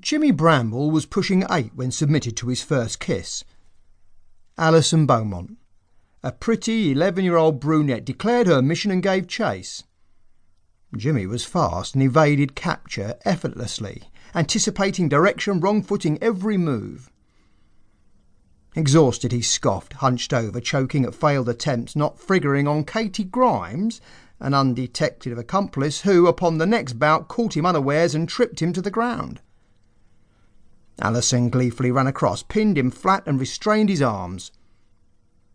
Jimmy Bramble was pushing eight when submitted to his first kiss. Alison Beaumont, a pretty eleven year old brunette, declared her mission and gave chase. Jimmy was fast and evaded capture effortlessly, anticipating direction, wrong footing every move. Exhausted, he scoffed, hunched over, choking at failed attempts, not figuring on Katie Grimes, an undetected accomplice who, upon the next bout, caught him unawares and tripped him to the ground. Alison gleefully ran across, pinned him flat, and restrained his arms.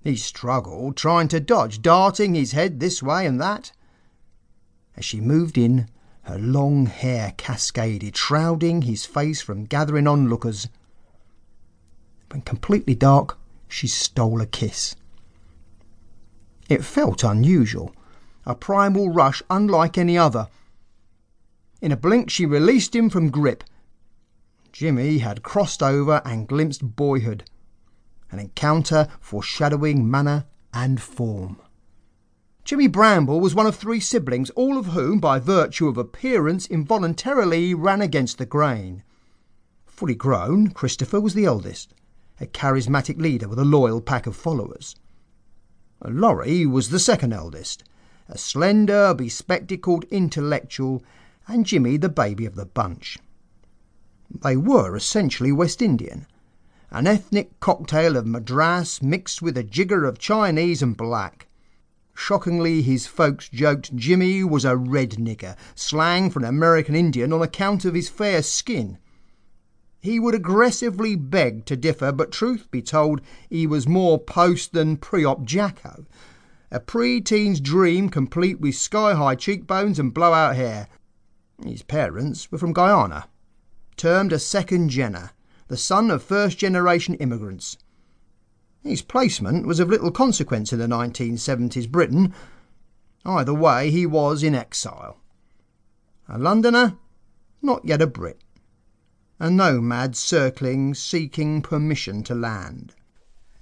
He struggled, trying to dodge, darting his head this way and that. As she moved in, her long hair cascaded, shrouding his face from gathering onlookers. When completely dark, she stole a kiss. It felt unusual, a primal rush unlike any other. In a blink, she released him from grip. Jimmy had crossed over and glimpsed boyhood, an encounter foreshadowing manner and form. Jimmy Bramble was one of three siblings, all of whom, by virtue of appearance, involuntarily ran against the grain. Fully grown, Christopher was the eldest a charismatic leader with a loyal pack of followers. Laurie was the second eldest, a slender, bespectacled intellectual, and Jimmy the baby of the bunch. They were essentially West Indian, an ethnic cocktail of Madras mixed with a jigger of Chinese and black. Shockingly, his folks joked Jimmy was a red nigger, slang for an American Indian on account of his fair skin. He would aggressively beg to differ, but truth be told, he was more post than pre-op Jacko. A pre-teen's dream complete with sky-high cheekbones and blowout hair. His parents were from Guyana, termed a second genner, the son of first-generation immigrants. His placement was of little consequence in the 1970s Britain. Either way, he was in exile. A Londoner, not yet a Brit a nomad circling, seeking permission to land.